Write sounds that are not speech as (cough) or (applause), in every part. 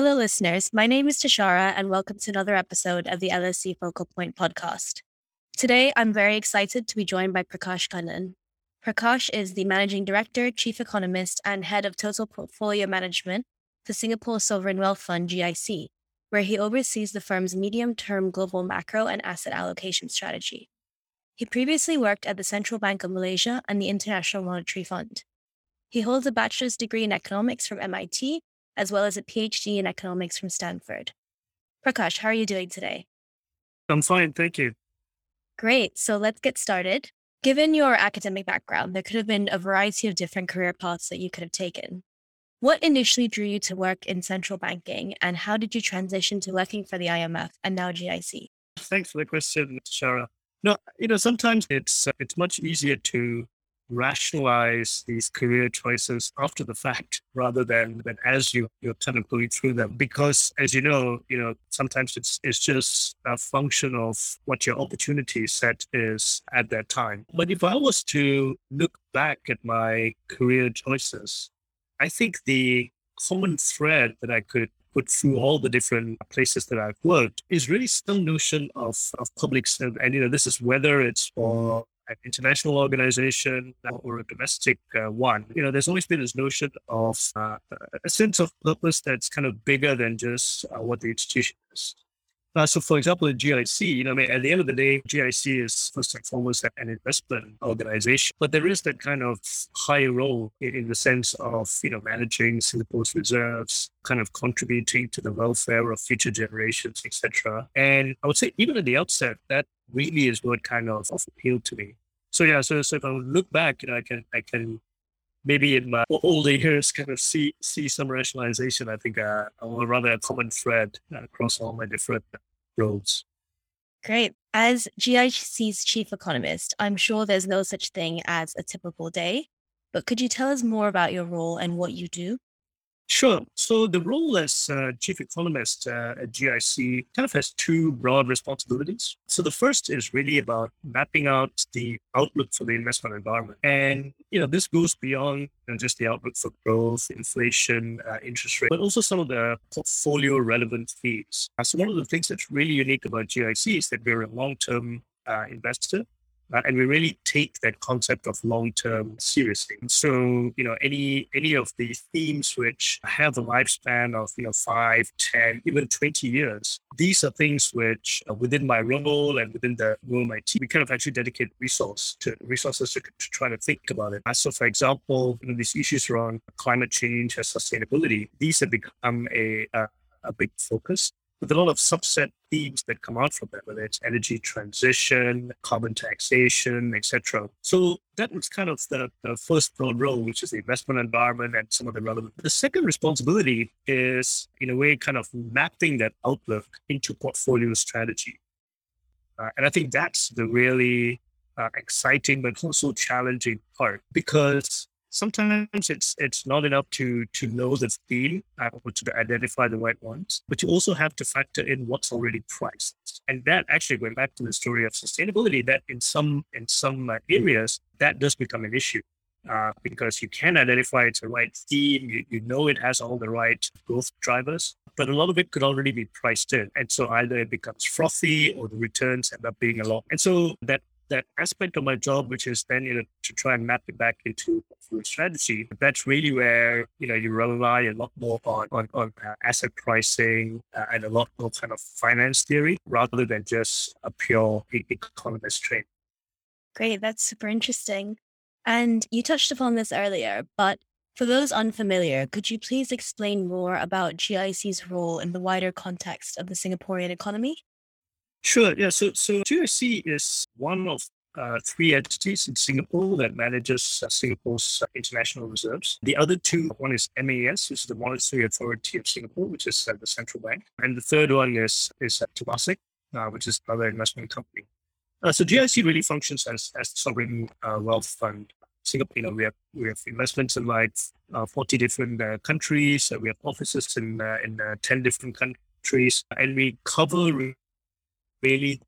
Hello, listeners. My name is Tashara, and welcome to another episode of the LSC Focal Point podcast. Today, I'm very excited to be joined by Prakash Kannan. Prakash is the Managing Director, Chief Economist, and Head of Total Portfolio Management for Singapore Sovereign Wealth Fund, GIC, where he oversees the firm's medium term global macro and asset allocation strategy. He previously worked at the Central Bank of Malaysia and the International Monetary Fund. He holds a bachelor's degree in economics from MIT as well as a PhD in economics from Stanford. Prakash, how are you doing today? I'm fine, thank you. Great. So let's get started. Given your academic background, there could have been a variety of different career paths that you could have taken. What initially drew you to work in central banking, and how did you transition to working for the IMF and now GIC? Thanks for the question, Shara. No, you know, sometimes it's uh, it's much easier to rationalize these career choices after the fact rather than, than as you, you're kind of going through them. Because as you know, you know, sometimes it's it's just a function of what your opportunity set is at that time. But if I was to look back at my career choices, I think the common thread that I could put through all the different places that I've worked is really some notion of, of public service. And, you know, this is whether it's for an international organization or a domestic uh, one, you know, there's always been this notion of uh, a sense of purpose that's kind of bigger than just uh, what the institution is. Uh, so, for example, in GIC, you know, I mean, at the end of the day, GIC is first and foremost an investment organization, but there is that kind of high role in, in, the sense of, you know, managing Singapore's reserves, kind of contributing to the welfare of future generations, etc. And I would say, even at the outset, that really is what kind of, of appealed to me. So yeah, so so if I look back, you know, I can I can maybe in my older years kind of see see some rationalization. I think uh, or rather a common thread across all my different roles. Great. As GIC's chief economist, I'm sure there's no such thing as a typical day. But could you tell us more about your role and what you do? Sure. So the role as uh, chief economist uh, at GIC kind of has two broad responsibilities. So the first is really about mapping out the outlook for the investment environment, and you know this goes beyond you know, just the outlook for growth, inflation, uh, interest rate, but also some of the portfolio relevant themes. Uh, so one of the things that's really unique about GIC is that we're a long term uh, investor. Uh, and we really take that concept of long term seriously. So, you know, any any of these themes which have a lifespan of, you know, five, ten, even 20 years, these are things which uh, within my role and within the role my team, we kind of actually dedicate resource to resources to, to try to think about it. So, for example, you know, these issues around climate change and sustainability, these have become a, a big focus with a lot of subset themes that come out from that, whether it's energy transition, carbon taxation, etc. So that was kind of the, the, first broad role, which is the investment environment and some of the relevant. The second responsibility is, in a way, kind of mapping that outlook into portfolio strategy. Uh, and I think that's the really uh, exciting but also challenging part because sometimes it's it's not enough to to know the theme uh, or to identify the right ones, but you also have to factor in what's already priced. And that actually going back to the story of sustainability, that in some in some uh, areas that does become an issue. Uh, because you can identify it's the right theme, you, you know it has all the right growth drivers, but a lot of it could already be priced in. And so either it becomes frothy or the returns end up being a lot. And so that that aspect of my job, which is then you know to try and map it back into portfolio strategy. That's really where you know you rely a lot more on on, on uh, asset pricing uh, and a lot more kind of finance theory rather than just a pure economist training. Great, that's super interesting. And you touched upon this earlier, but for those unfamiliar, could you please explain more about GIC's role in the wider context of the Singaporean economy? Sure. Yeah. So, so GIC is one of uh, three entities in Singapore that manages uh, Singapore's uh, international reserves. The other two, one is MAS, which is the Monetary Authority of Singapore, which is uh, the central bank, and the third one is is Temasek, uh, which is another investment company. Uh, so GIC really functions as as the sovereign wealth fund. Singapore, you know, we have we have investments in like 40 different countries. we have offices in in 10 different countries, and we cover really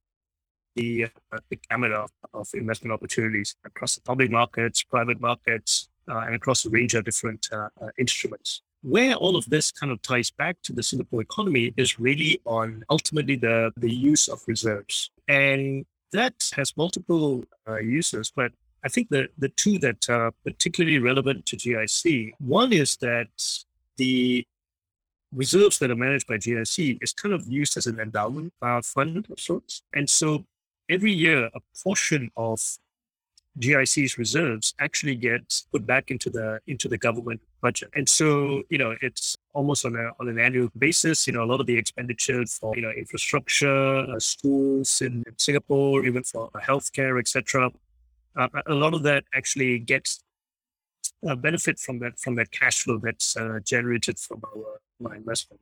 the, uh, the gamut of, of investment opportunities across the public markets, private markets, uh, and across a range of different uh, uh instruments. where all of this kind of ties back to the Singapore economy is really on ultimately the, the use of reserves. And that has multiple uh, uses, but I think the, the two that are particularly relevant to GIC, one is that the reserves that are managed by GIC is kind of used as an endowment uh, fund of sorts. And so every year, a portion of GIC's reserves actually gets put back into the into the government budget. And so, you know, it's almost on a on an annual basis. You know, a lot of the expenditure for you know infrastructure, uh, schools in, in, Singapore, even for healthcare, etc. Uh, a lot of that actually gets a benefit from that from that cash flow that's uh, generated from our, our investment.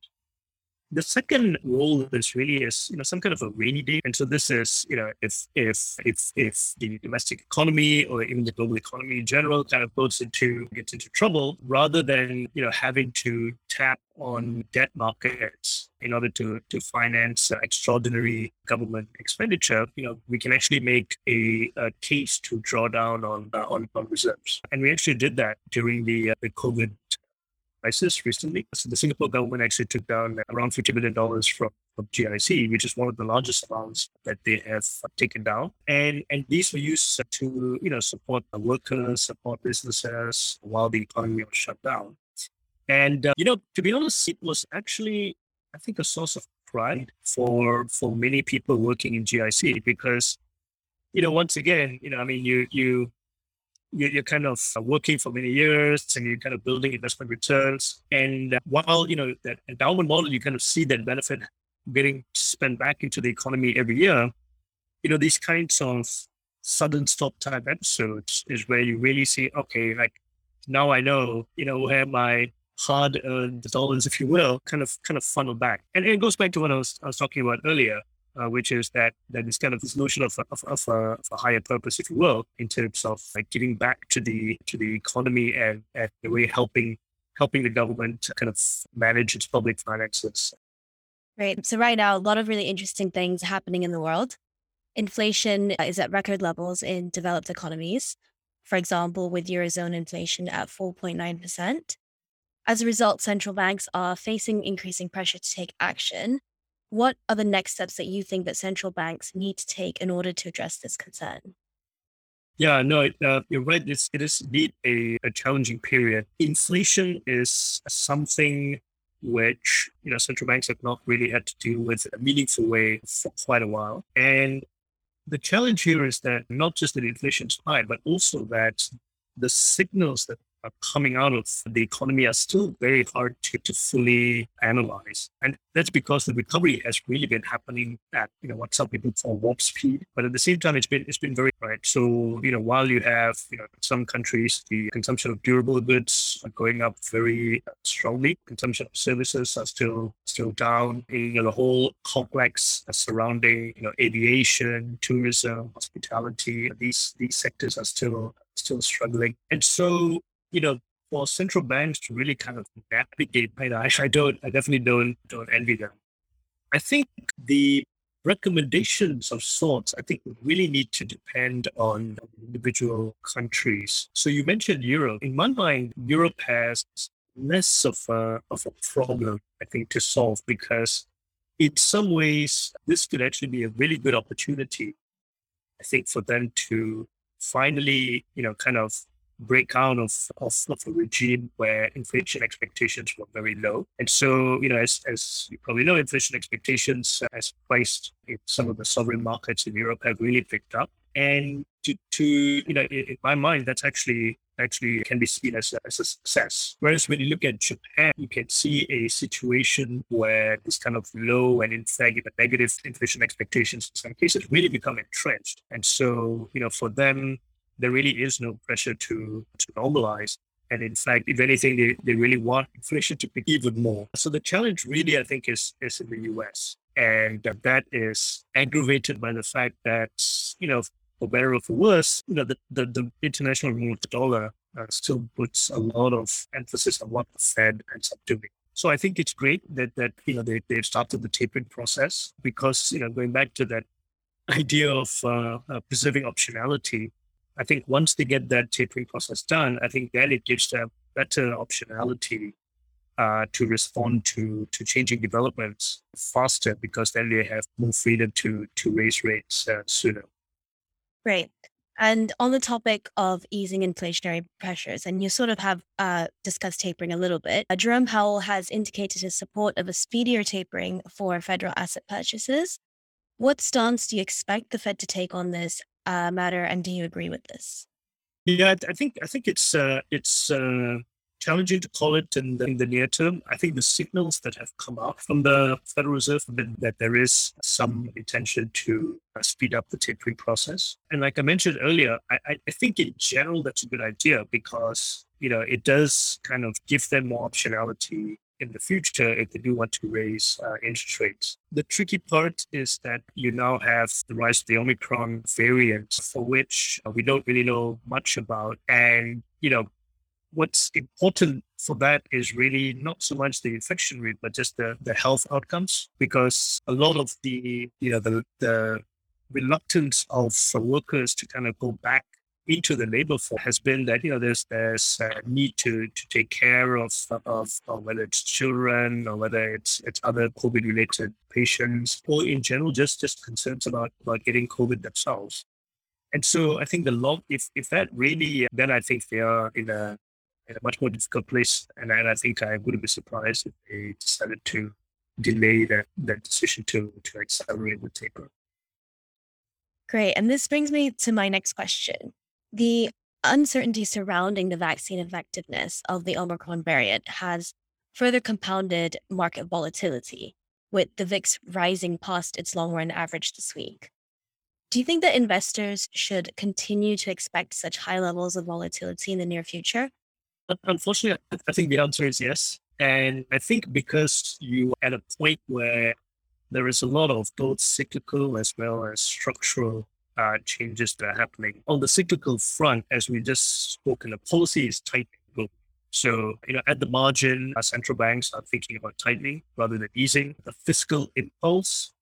The second role of this really is you know some kind of a rainy day, and so this is you know if if if if the domestic economy or even the global economy in general kind of goes into gets into trouble, rather than you know having to tap on debt markets in order to to finance extraordinary government expenditure, you know we can actually make a, a case to draw down on, uh, on on reserves, and we actually did that during the uh, the COVID crisis recently. So the Singapore government actually took down around $50 million from, from GIC, which is one of the largest amounts that they have taken down. And and these were used to, you know, support the workers, support businesses while the economy was shut down. And, uh, you know, to be honest, it was actually, I think, a source of pride for for many people working in GIC because, you know, once again, you know, I mean, you you you're kind of uh, working for many years and you're kind of building investment returns. And uh, while, you know, that endowment model, you kind of see that benefit getting spent back into the economy every year. You know, these kinds of sudden stop type episodes is where you really see, okay, like now I know, you know, where my hard earned dollars, if you will, kind of kind of funnel back. And it goes back to what I was, I was talking about earlier uh, which is that that is kind of this notion of, of, of, a, of, a, higher purpose, if you will, in terms of like giving back to the to the economy and, and the way helping helping the government kind of manage its public finances. Great. So right now, a lot of really interesting things happening in the world. Inflation is at record levels in developed economies. For example, with eurozone inflation at 4.9%. As a result, central banks are facing increasing pressure to take action what are the next steps that you think that central banks need to take in order to address this concern? Yeah, no, uh, you're right. It's, it is indeed a, a challenging period. Inflation is something which you know central banks have not really had to deal with in a meaningful way for quite a while. And the challenge here is that not just that inflation is high, but also that the signals that coming out of the economy are still very hard to, to fully analyze. And that's because the recovery has really been happening at, you know, what some people call warp speed. But at the same time, it's been it's been very right. So, you know, while you have, you know, some countries, the consumption of durable goods are going up very uh, strongly. Consumption of services are still still down. You know, the whole complex surrounding, you know, aviation, tourism, hospitality, these these sectors are still still struggling. And so you know, for central banks to really kind of navigate, I, I don't, I definitely don't, don't envy them. I think the recommendations of sorts, I think really need to depend on individual countries. So you mentioned Europe. In my mind, Europe has less of a, of a problem, I think, to solve because in some ways, this could actually be a really good opportunity, I think, for them to finally, you know, kind of break out of, of, of, a regime where inflation expectations were very low. And so, you know, as, as you probably know, inflation expectations as priced in some of the sovereign markets in Europe have really picked up. And to, to you know, in, in my mind, that's actually actually can be seen as a, as a success. Whereas when you look at Japan, you can see a situation where this kind of low and in fact even negative inflation expectations in some cases really become entrenched. And so, you know, for them, there really is no pressure to, to normalize. And in fact, if anything, they, they really want inflation to pick even more. So the challenge really, I think, is, is in the US. And that is aggravated by the fact that, you know, for better or for worse, you know, the, the, the international rule of the dollar uh, still puts a lot of emphasis on what the Fed ends up doing. So I think it's great that that you know they they've started the tapering process because you know going back to that idea of uh, uh, preserving optionality, I think once they get that tapering process done, I think then it gives them better optionality uh, to respond to to changing developments faster because then they have more freedom to to raise rates uh, sooner. Great. And on the topic of easing inflationary pressures, and you sort of have uh, discussed tapering a little bit, uh, Jerome Powell has indicated his support of a speedier tapering for federal asset purchases. What stance do you expect the Fed to take on this uh, matter, and do you agree with this? Yeah, I think I think it's uh, it's uh, challenging to call it in the, in the, near term. I think the signals that have come out from the Federal Reserve have been that there is some intention to uh, speed up the tapering process. And like I mentioned earlier, I, I think in general that's a good idea because you know it does kind of give them more optionality in the future if they do want to raise uh, interest rates. The tricky part is that you now have the rise of the Omicron variant, for which we don't really know much about. And, you know, what's important for that is really not so much the infection rate, but just the, the health outcomes, because a lot of the, you know, the, the reluctance of workers to kind of go back into the labor force has been that you know there's there's a need to to take care of of, whether it's children or whether it's it's other COVID related patients or in general just just concerns about about getting COVID themselves. And so I think the long if if that really then I think they are in a in a much more difficult place. And, and I think I wouldn't be surprised if they decided to delay that, that decision to, to accelerate the taper. Great. And this brings me to my next question. The uncertainty surrounding the vaccine effectiveness of the Omicron variant has further compounded market volatility, with the VIX rising past its long run average this week. Do you think that investors should continue to expect such high levels of volatility in the near future? Unfortunately, I think the answer is yes. And I think because you are at a point where there is a lot of both cyclical as well as structural uh, changes that are happening. On the cyclical front, as we just spoken, the policy is tightening. So, you know, at the margin, our central banks are thinking about tightening rather than easing. The fiscal impulse,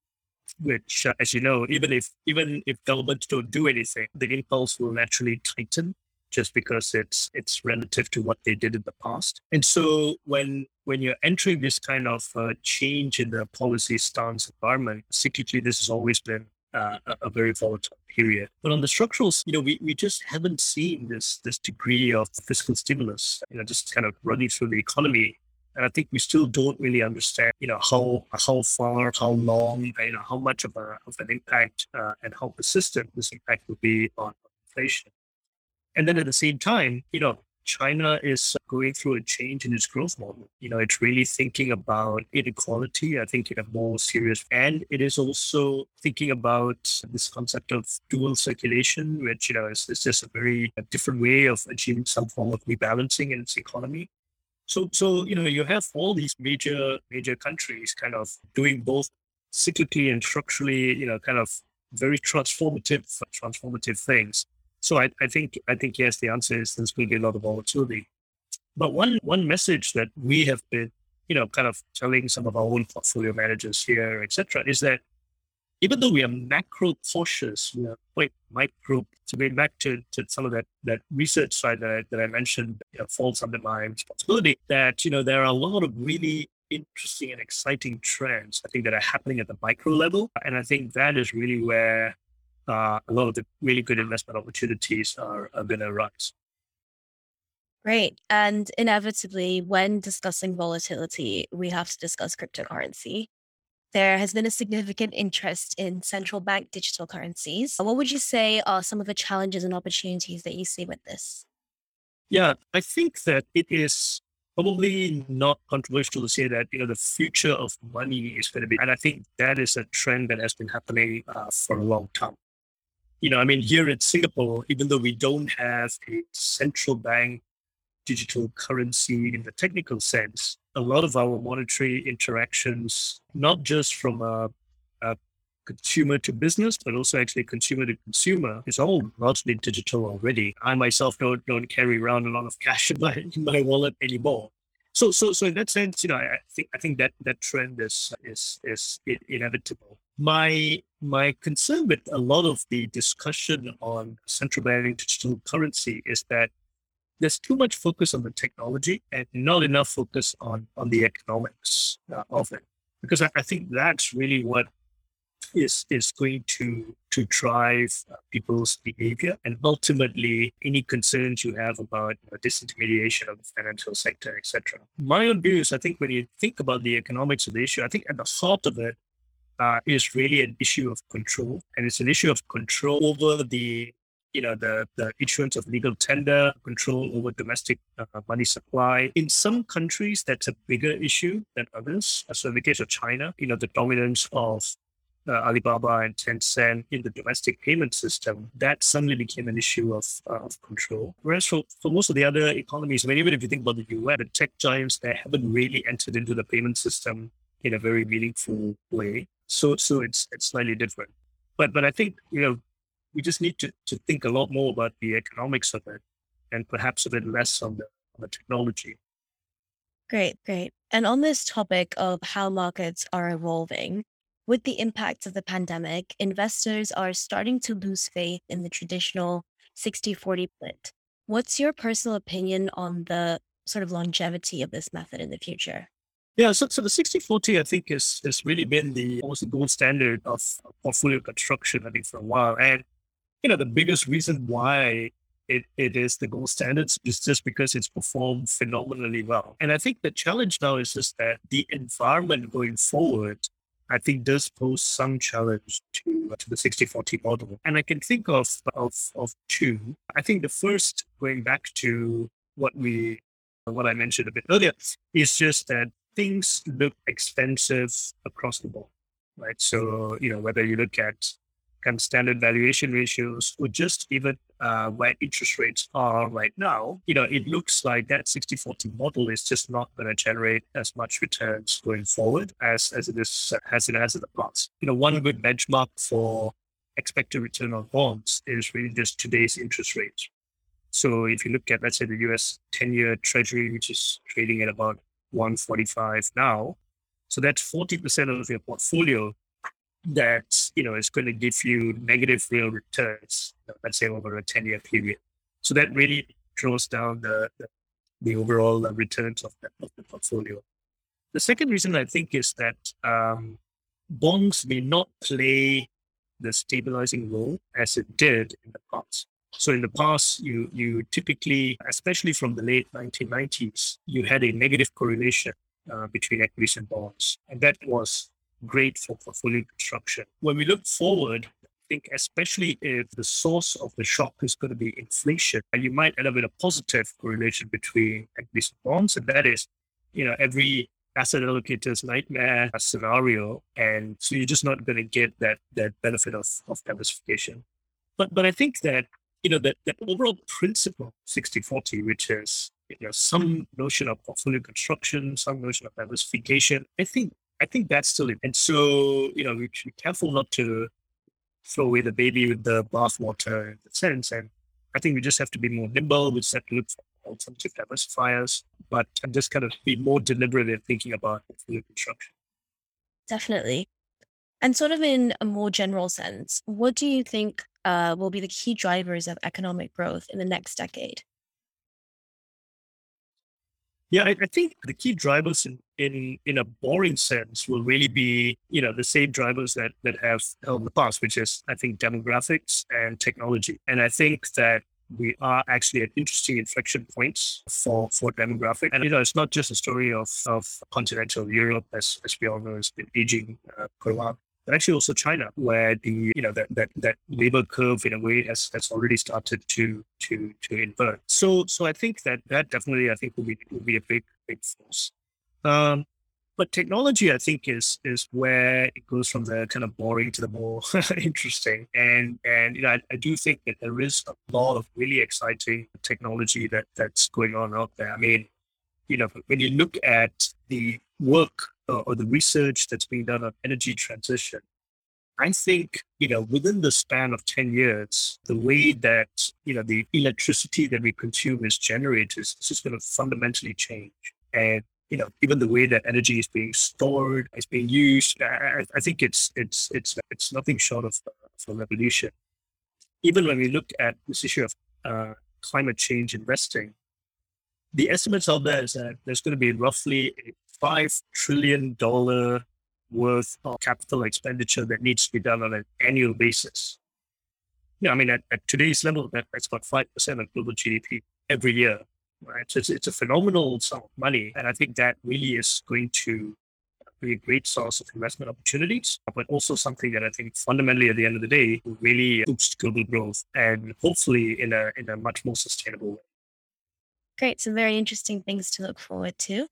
which, uh, as you know, even if even if governments don't do anything, the impulse will naturally tighten just because it's it's relative to what they did in the past. And so when when you're entering this kind of uh, change in the policy stance environment, cyclically, this has always been uh, a very volatile period. But on the structurals, you know, we, we just haven't seen this this degree of fiscal stimulus, you know, just kind of running through the economy. And I think we still don't really understand, you know, how how far, how long, you know, how much of, a, of an impact uh, and how persistent this impact will be on inflation. And then at the same time, you know, China is going through a change in its growth model. You know, it's really thinking about inequality, I think, in a more serious, and it is also thinking about this concept of dual circulation, which, you know, is, is just a very a different way of achieving some form of rebalancing in its economy. So, so, you know, you have all these major, major countries kind of doing both cyclically and structurally, you know, kind of very transformative, transformative things. So I, I think I think yes, the answer is there's going to be a lot of volatility. But one one message that we have been, you know, kind of telling some of our own portfolio managers here, etc., is that even though we are macro cautious, we are quite micro. To go back to, to some of that that research side that I, that I mentioned you know, falls under my responsibility. That you know there are a lot of really interesting and exciting trends I think that are happening at the micro level, and I think that is really where uh, a lot of the really good investment opportunities are, are going to arise. Great. And inevitably, when discussing volatility, we have to discuss cryptocurrency. There has been a significant interest in central bank digital currencies. What would you say are some of the challenges and opportunities that you see with this? Yeah, I think that it is probably not controversial to say that you know the future of money is going to be, and I think that is a trend that has been happening uh, for a long time you know, I mean, here in Singapore, even though we don't have a central bank digital currency in the technical sense, a lot of our monetary interactions, not just from a, a consumer to business, but also actually consumer to consumer, is all largely digital already. I myself don't don't carry around a lot of cash in my in my wallet anymore. So so so in that sense, you know, I, think I think that that trend is is is inevitable. My my concern with a lot of the discussion on central bank digital currency is that there's too much focus on the technology and not enough focus on on the economics uh, of it. Because I, I, think that's really what is is going to to drive uh, people's behavior and ultimately any concerns you have about you know, disintermediation of the financial sector, etc. My own view is, I think when you think about the economics of the issue, I think at the heart of it uh, is really an issue of control, and it's an issue of control over the you know the the issuance of legal tender, control over domestic uh, money supply. In some countries, that's a bigger issue than others. So in the case of China, you know the dominance of uh, Alibaba and Tencent in the domestic payment system, that suddenly became an issue of, uh, of control. Whereas for, for most of the other economies, I mean, even if you think about the US, the tech giants, they haven't really entered into the payment system in a very meaningful way. So, so it's, it's slightly different. But, but I think, you know, we just need to, to think a lot more about the economics of it and perhaps a bit less on the, on the technology. Great, great. And on this topic of how markets are evolving, with the impacts of the pandemic, investors are starting to lose faith in the traditional 60 40 split. What's your personal opinion on the sort of longevity of this method in the future? Yeah, so, so the 60 40, I think, is has really been the almost the gold standard of portfolio construction, I think, for a while. And, you know, the biggest reason why it, it is the gold standards is just because it's performed phenomenally well. And I think the challenge now is just that the environment going forward I think does pose some challenge to, to the 60-40 model. And I can think of, of, of two. I think the first, going back to what we, what I mentioned a bit earlier, is just that things look expensive across the board, right? So, you know, whether you look at kind of standard valuation ratios or just even uh, where interest rates are right now, you know, it looks like that 60-40 model is just not going to generate as much returns going forward as, as it is as it has in the past. You know, one good benchmark for expected return on bonds is really just today's interest rates. So if you look at, let's say, the US 10-year treasury, which is trading at about 145 now, so that's 40% of your portfolio that you know is going to give you negative real returns, let's say over a 10 year period. So that really draws down the, the, the overall uh, returns of the, of the portfolio. The second reason I think is that um, bonds may not play the stabilizing role as it did in the past. So in the past, you you typically, especially from the late 1990s, you had a negative correlation uh, between equities and bonds, and that was great for portfolio construction. When we look forward, I think especially if the source of the shock is going to be inflation, you might end up with a positive correlation between equities and bonds, and that is, you know, every asset allocator's nightmare scenario, and so you're just not going to get that that benefit of, of diversification. But but I think that you know that that overall principle 60-40, which is you know some notion of portfolio construction, some notion of diversification, I think I think that's still it. And so, you know, we should be careful not to throw away the baby with the bathwater in that sense. And I think we just have to be more nimble. We just have to look for alternative diversifiers, but just kind of be more deliberate in thinking about portfolio construction. Definitely. And sort of in a more general sense, what do you think uh, will be the key drivers of economic growth in the next decade? Yeah, I, I, think the key drivers in, in in a boring sense will really be, you know, the same drivers that that have held the past, which is I think demographics and technology. And I think that we are actually at interesting inflection points for for demographic. And you know, it's not just a story of of continental Europe, as as we all know, has been aging uh, quite a while actually also China, where the you know that that that labor curve in a way has has already started to to to invert. So so I think that that definitely I think will be will be a big big force. Um, but technology, I think, is is where it goes from the kind of boring to the more (laughs) interesting. And and you know, I, I, do think that there is a lot of really exciting technology that that's going on out there. I mean, you know, when you look at the work uh, or the research that's being done on energy transition, I think, you know, within the span of 10 years, the way that, you know, the electricity that we consume is generated is just going to fundamentally change. And, you know, even the way that energy is being stored, is being used, I, I think it's, it's, it's, it's nothing short of, of a revolution. Even when we look at this issue of uh, climate change investing, the estimates out there is that there's going to be roughly a $5 trillion worth of capital expenditure that needs to be done on an annual basis. Yeah, I mean, at, at today's level, that, that's about 5% of global GDP every year. Right? So it's, it's a phenomenal sum of money. And I think that really is going to be a great source of investment opportunities, but also something that I think fundamentally at the end of the day really boost global growth and hopefully in a in a much more sustainable way. Great. Some very interesting things to look forward to.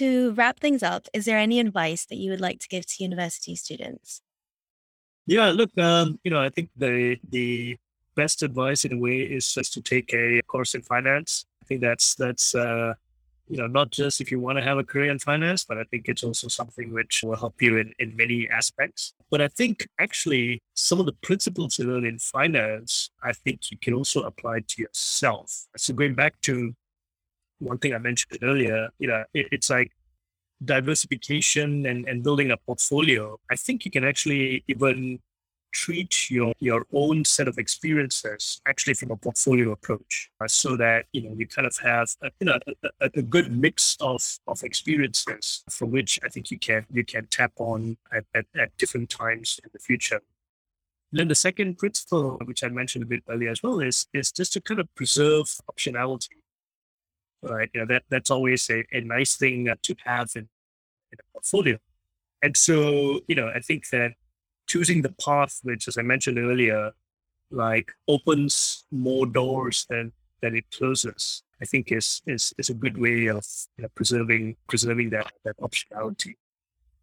To wrap things up, is there any advice that you would like to give to university students? Yeah, look, um, you know, I think the the best advice in a way is just to take a course in finance. I think that's that's uh, you know, not just if you want to have a career in finance, but I think it's also something which will help you in, in many aspects. But I think actually some of the principles you learn in finance, I think you can also apply to yourself. So going back to one thing I mentioned earlier, you know, it, it's like diversification and, and building a portfolio. I think you can actually even treat your your own set of experiences actually from a portfolio approach uh, so that you know you kind of have a, you know a, a, good mix of of experiences from which i think you can you can tap on at, at, at different times in the future then the second principle which i mentioned a bit earlier as well is is just to kind of preserve optionality right you know that that's always a, a nice thing uh, to have in, in a portfolio and so you know i think that choosing the path, which, as I mentioned earlier, like opens more doors than than it closes. I think is is is a good way of you know, preserving preserving that that optionality.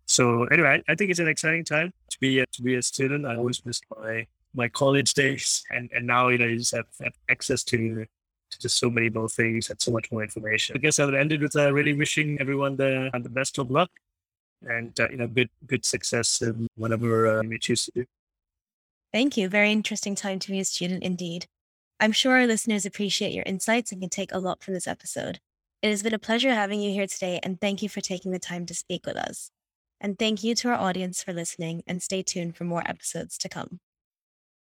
So anyway, I, I think it's an exciting time to be a, to be a student. I always missed my my college days, and and now you know you just have, have access to just so many more things and so much more information. I guess I would end it with uh, really wishing everyone the the best of luck and uh, you know good good success in whatever uh, you choose to do. Thank you. Very interesting time to be a student indeed. I'm sure our listeners appreciate your insights and can take a lot from this episode. It has been a pleasure having you here today, and thank you for taking the time to speak with us. And thank you to our audience for listening, and stay tuned for more episodes to come.